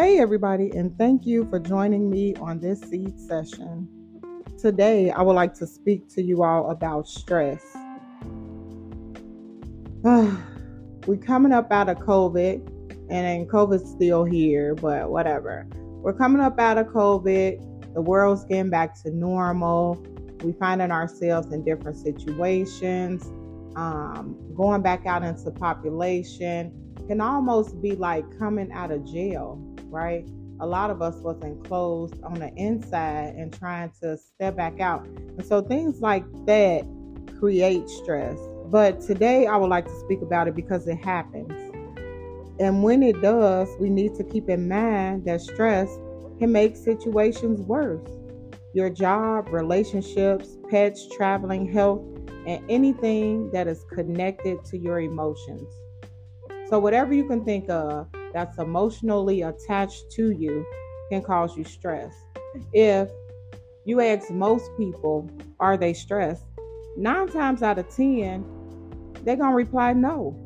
Hey, everybody, and thank you for joining me on this seed session. Today, I would like to speak to you all about stress. We're coming up out of COVID, and COVID's still here, but whatever. We're coming up out of COVID. The world's getting back to normal. We finding ourselves in different situations. Um, going back out into population can almost be like coming out of jail right? A lot of us was enclosed on the inside and trying to step back out. And so things like that create stress. But today I would like to speak about it because it happens. And when it does, we need to keep in mind that stress can make situations worse. Your job, relationships, pets, traveling, health, and anything that is connected to your emotions. So, whatever you can think of, that's emotionally attached to you can cause you stress. If you ask most people, are they stressed? Nine times out of 10, they're going to reply no.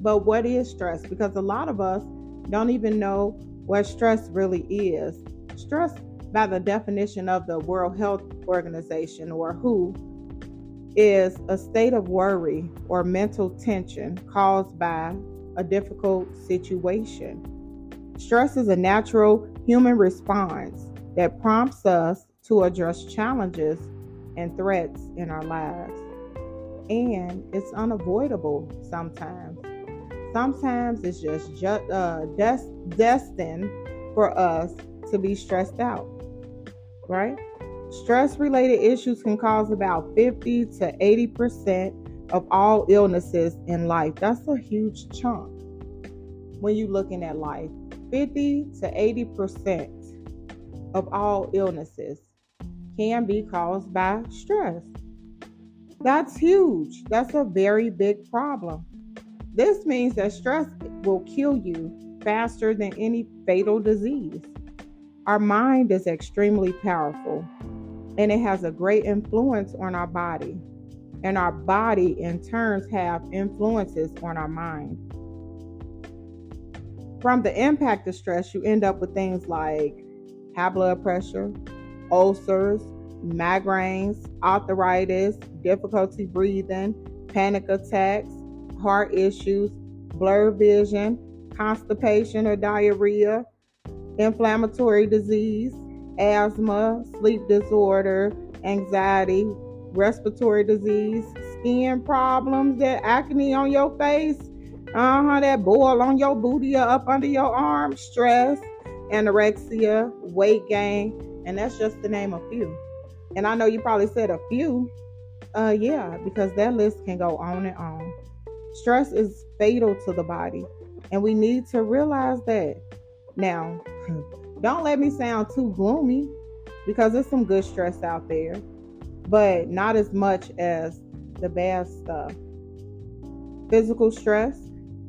But what is stress? Because a lot of us don't even know what stress really is. Stress, by the definition of the World Health Organization or WHO, is a state of worry or mental tension caused by a difficult situation. Stress is a natural human response that prompts us to address challenges and threats in our lives. And it's unavoidable sometimes. Sometimes it's just ju- uh, des- destined for us to be stressed out, right? Stress related issues can cause about 50 to 80% of all illnesses in life. That's a huge chunk when you're looking at life. 50 to 80% of all illnesses can be caused by stress. That's huge. That's a very big problem. This means that stress will kill you faster than any fatal disease. Our mind is extremely powerful and it has a great influence on our body and our body in turns have influences on our mind. From the impact of stress, you end up with things like high blood pressure, ulcers, migraines, arthritis, difficulty breathing, panic attacks, heart issues, blurred vision, constipation or diarrhea, inflammatory disease, asthma, sleep disorder, anxiety, respiratory disease, skin problems, that acne on your face, uh huh, that boil on your booty or up under your arm, stress, anorexia, weight gain, and that's just to name a few. And I know you probably said a few. Uh, yeah, because that list can go on and on. Stress is fatal to the body, and we need to realize that. Now, don't let me sound too gloomy because there's some good stress out there but not as much as the bad stuff. Physical stress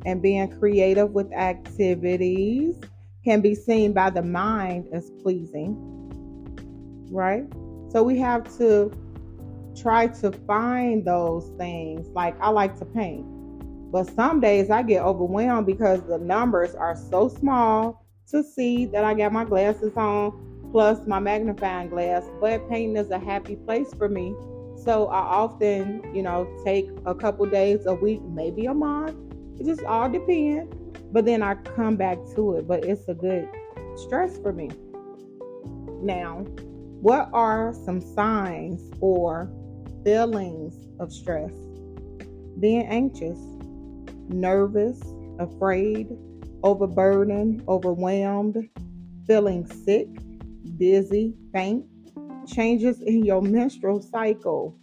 and being creative with activities can be seen by the mind as pleasing, right? So we have to try to find those things. Like I like to paint, but some days I get overwhelmed because the numbers are so small to see that I got my glasses on plus my magnifying glass. But painting is a happy place for me. So I often, you know, take a couple days, a week, maybe a month. It just all depends. But then I come back to it. But it's a good stress for me. Now, what are some signs or feelings of stress? Being anxious, nervous, afraid, overburdened, overwhelmed, feeling sick, dizzy, faint, changes in your menstrual cycle.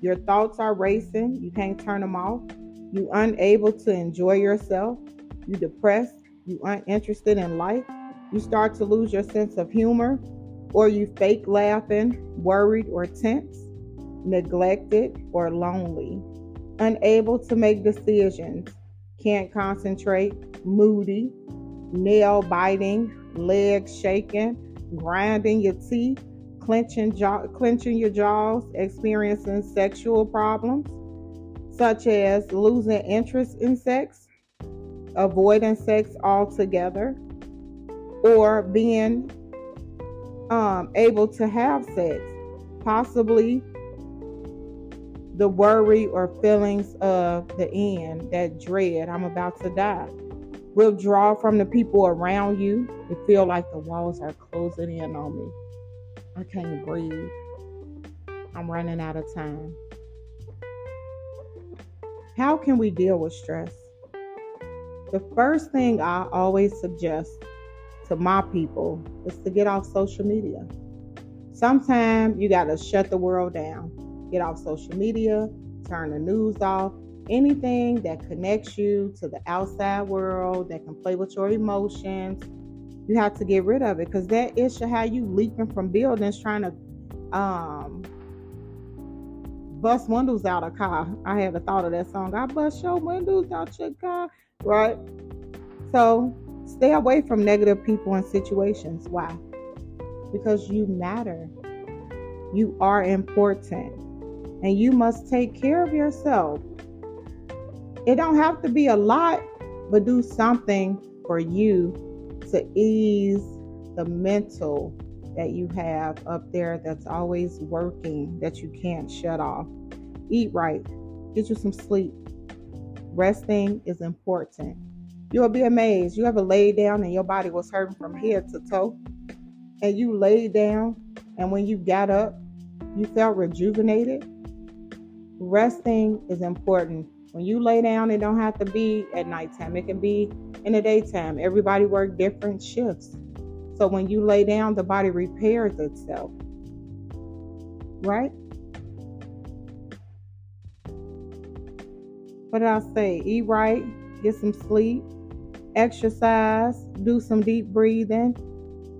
Your thoughts are racing, you can't turn them off. You unable to enjoy yourself. You depressed, you uninterested in life. You start to lose your sense of humor, or you fake laughing, worried or tense, neglected or lonely, unable to make decisions, can't concentrate, moody, nail biting, legs shaking, grinding your teeth, clenching, jaw, clenching your jaws, experiencing sexual problems such as losing interest in sex, avoiding sex altogether, or being um, able to have sex, possibly the worry or feelings of the end, that dread, I'm about to die. Withdraw from the people around you. You feel like the walls are closing in on me. I can't breathe. I'm running out of time. How can we deal with stress? The first thing I always suggest to my people is to get off social media. Sometimes you got to shut the world down. Get off social media, turn the news off, anything that connects you to the outside world that can play with your emotions. You have to get rid of it because that is how you leaping from buildings trying to um, bust windows out of car. I had a thought of that song. I bust your windows out your car, right? So stay away from negative people and situations. Why? Because you matter. You are important. And you must take care of yourself. It don't have to be a lot, but do something for you to ease the mental that you have up there that's always working that you can't shut off. Eat right, get you some sleep. Resting is important. You'll be amazed. You ever laid down and your body was hurting from head to toe, and you laid down, and when you got up, you felt rejuvenated. Resting is important. When you lay down, it don't have to be at nighttime. It can be in the daytime. Everybody work different shifts. So when you lay down, the body repairs itself. Right? What did I say? Eat right, get some sleep, exercise, do some deep breathing,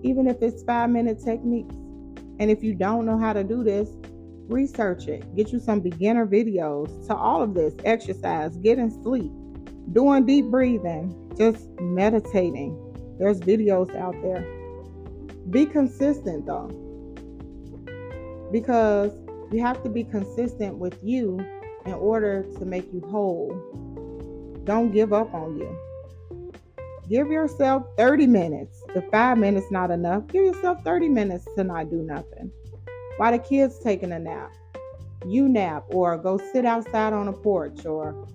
even if it's five minute techniques. And if you don't know how to do this, research it. Get you some beginner videos to all of this exercise, getting sleep, doing deep breathing, just meditating. There's videos out there. Be consistent though, because you have to be consistent with you in order to make you whole. Don't give up on you. Give yourself 30 minutes. If five minutes not enough, give yourself 30 minutes to not do nothing. While the kids taking a nap, you nap or go sit outside on a porch or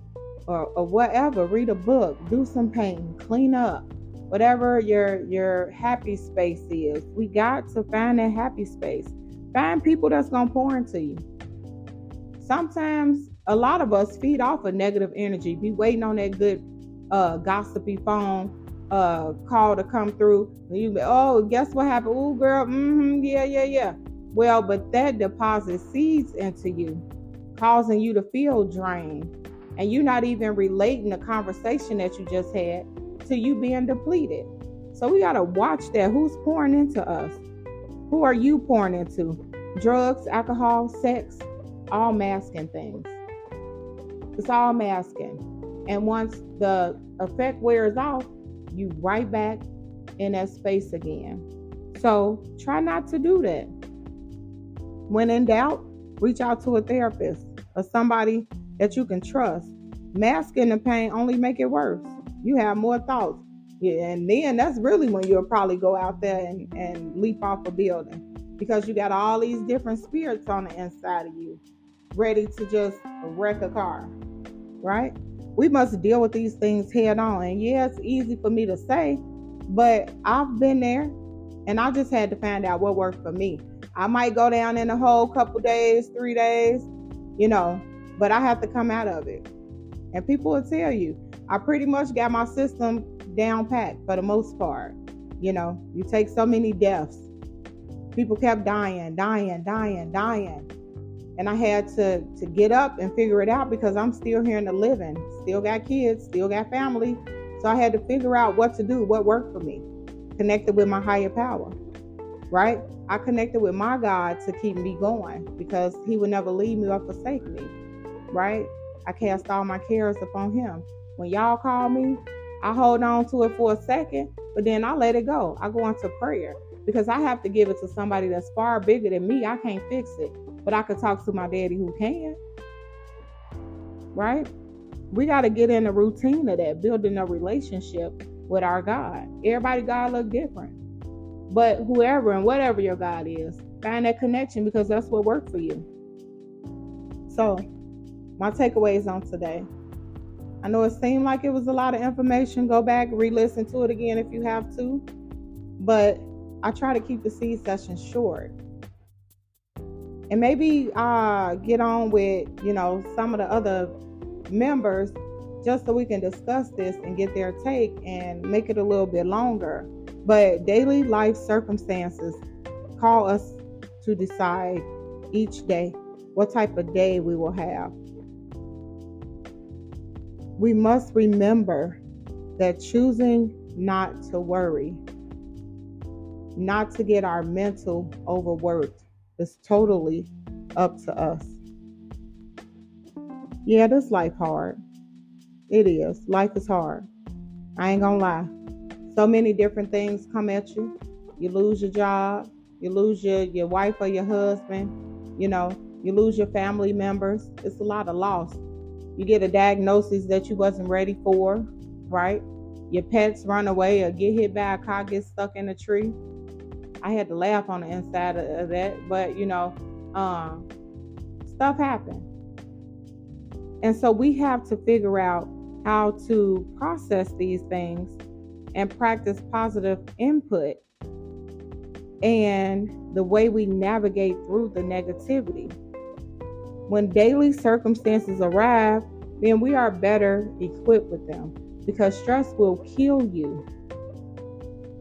or, or whatever. Read a book, do some painting, clean up, whatever your your happy space is. We got to find that happy space. Find people that's gonna pour into you. Sometimes a lot of us feed off of negative energy. Be waiting on that good uh, gossipy phone uh, call to come through. You be, oh, guess what happened? Oh, girl, mm-hmm, yeah, yeah, yeah. Well, but that deposits seeds into you, causing you to feel drained. And you're not even relating the conversation that you just had to you being depleted. So we got to watch that. Who's pouring into us? Who are you pouring into? Drugs, alcohol, sex, all masking things. It's all masking. And once the effect wears off, you right back in that space again. So try not to do that. When in doubt, reach out to a therapist or somebody that you can trust. Masking the pain only make it worse. You have more thoughts. Yeah, and then that's really when you'll probably go out there and, and leap off a building because you got all these different spirits on the inside of you ready to just wreck a car right? We must deal with these things head on. And yeah, it's easy for me to say, but I've been there and I just had to find out what worked for me. I might go down in a whole couple days, three days, you know, but I have to come out of it. And people will tell you, I pretty much got my system down pat for the most part. You know, you take so many deaths. People kept dying, dying, dying, dying and I had to to get up and figure it out because I'm still here in the living, still got kids, still got family. So I had to figure out what to do, what worked for me. Connected with my higher power. Right? I connected with my God to keep me going because he would never leave me or forsake me. Right? I cast all my cares upon him. When y'all call me, I hold on to it for a second, but then I let it go. I go into prayer because I have to give it to somebody that's far bigger than me. I can't fix it but I could talk to my daddy who can. Right? We got to get in the routine of that, building a relationship with our God. Everybody God look different. But whoever and whatever your God is, find that connection because that's what worked for you. So, my takeaways on today. I know it seemed like it was a lot of information. Go back, re listen to it again if you have to. But I try to keep the seed session short. And maybe uh, get on with, you know, some of the other members just so we can discuss this and get their take and make it a little bit longer. But daily life circumstances call us to decide each day what type of day we will have. We must remember that choosing not to worry, not to get our mental overworked, is totally up to us. Yeah, this life hard. It is. Life is hard. I ain't gonna lie. So many different things come at you. You lose your job, you lose your, your wife or your husband, you know, you lose your family members. It's a lot of loss. You get a diagnosis that you wasn't ready for, right? Your pets run away or get hit by a car, get stuck in a tree. I had to laugh on the inside of that, but you know, um, stuff happens. And so we have to figure out how to process these things and practice positive input and the way we navigate through the negativity. When daily circumstances arrive, then we are better equipped with them because stress will kill you.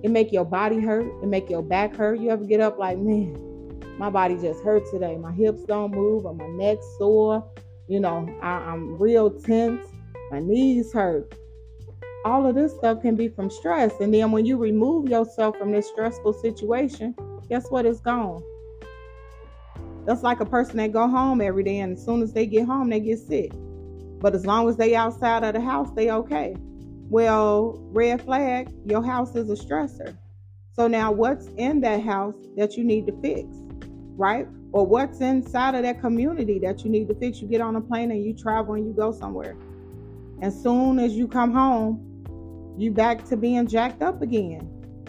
It make your body hurt, it make your back hurt. You ever get up like, man, my body just hurt today. My hips don't move or my neck's sore. You know, I, I'm real tense my knees hurt. All of this stuff can be from stress. And then when you remove yourself from this stressful situation, guess what? It's gone. That's like a person that go home every day and as soon as they get home, they get sick. But as long as they outside of the house, they okay. Well, red flag, your house is a stressor. So now what's in that house that you need to fix, right? Or what's inside of that community that you need to fix? You get on a plane and you travel and you go somewhere. And soon as you come home, you back to being jacked up again.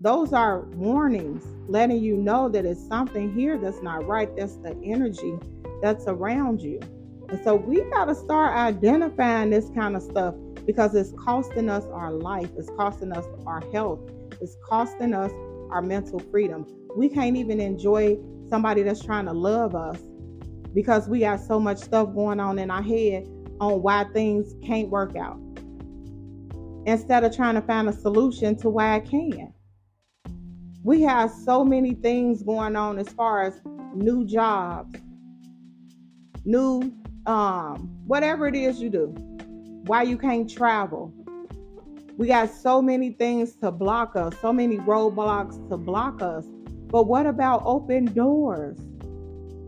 Those are warnings letting you know that it's something here that's not right. That's the energy that's around you. And so we got to start identifying this kind of stuff because it's costing us our life, it's costing us our health, it's costing us our mental freedom. We can't even enjoy somebody that's trying to love us because we got so much stuff going on in our head on why things can't work out instead of trying to find a solution to why I can't, We have so many things going on as far as new jobs, new um whatever it is you do. Why you can't travel. We got so many things to block us, so many roadblocks to block us. But what about open doors?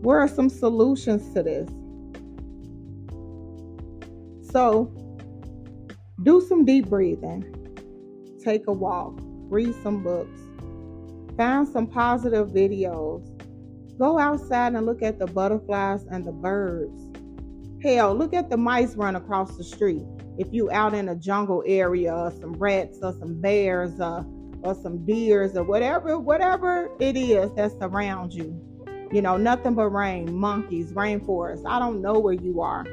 Where are some solutions to this? So, do some deep breathing, take a walk, read some books, find some positive videos, go outside and look at the butterflies and the birds. Hell, look at the mice run across the street. If you out in a jungle area or some rats or some bears or, or some deers or whatever, whatever it is that's around you. You know, nothing but rain, monkeys, rainforest. I don't know where you are.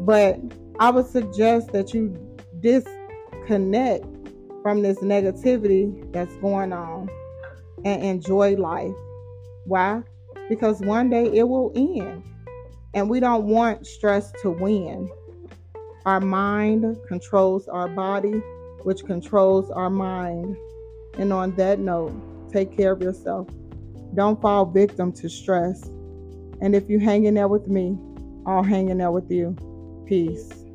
But I would suggest that you disconnect from this negativity that's going on and enjoy life. Why? Because one day it will end. And we don't want stress to win. Our mind controls our body, which controls our mind. And on that note, take care of yourself. Don't fall victim to stress. And if you're hanging there with me, I'll hang in there with you. Peace.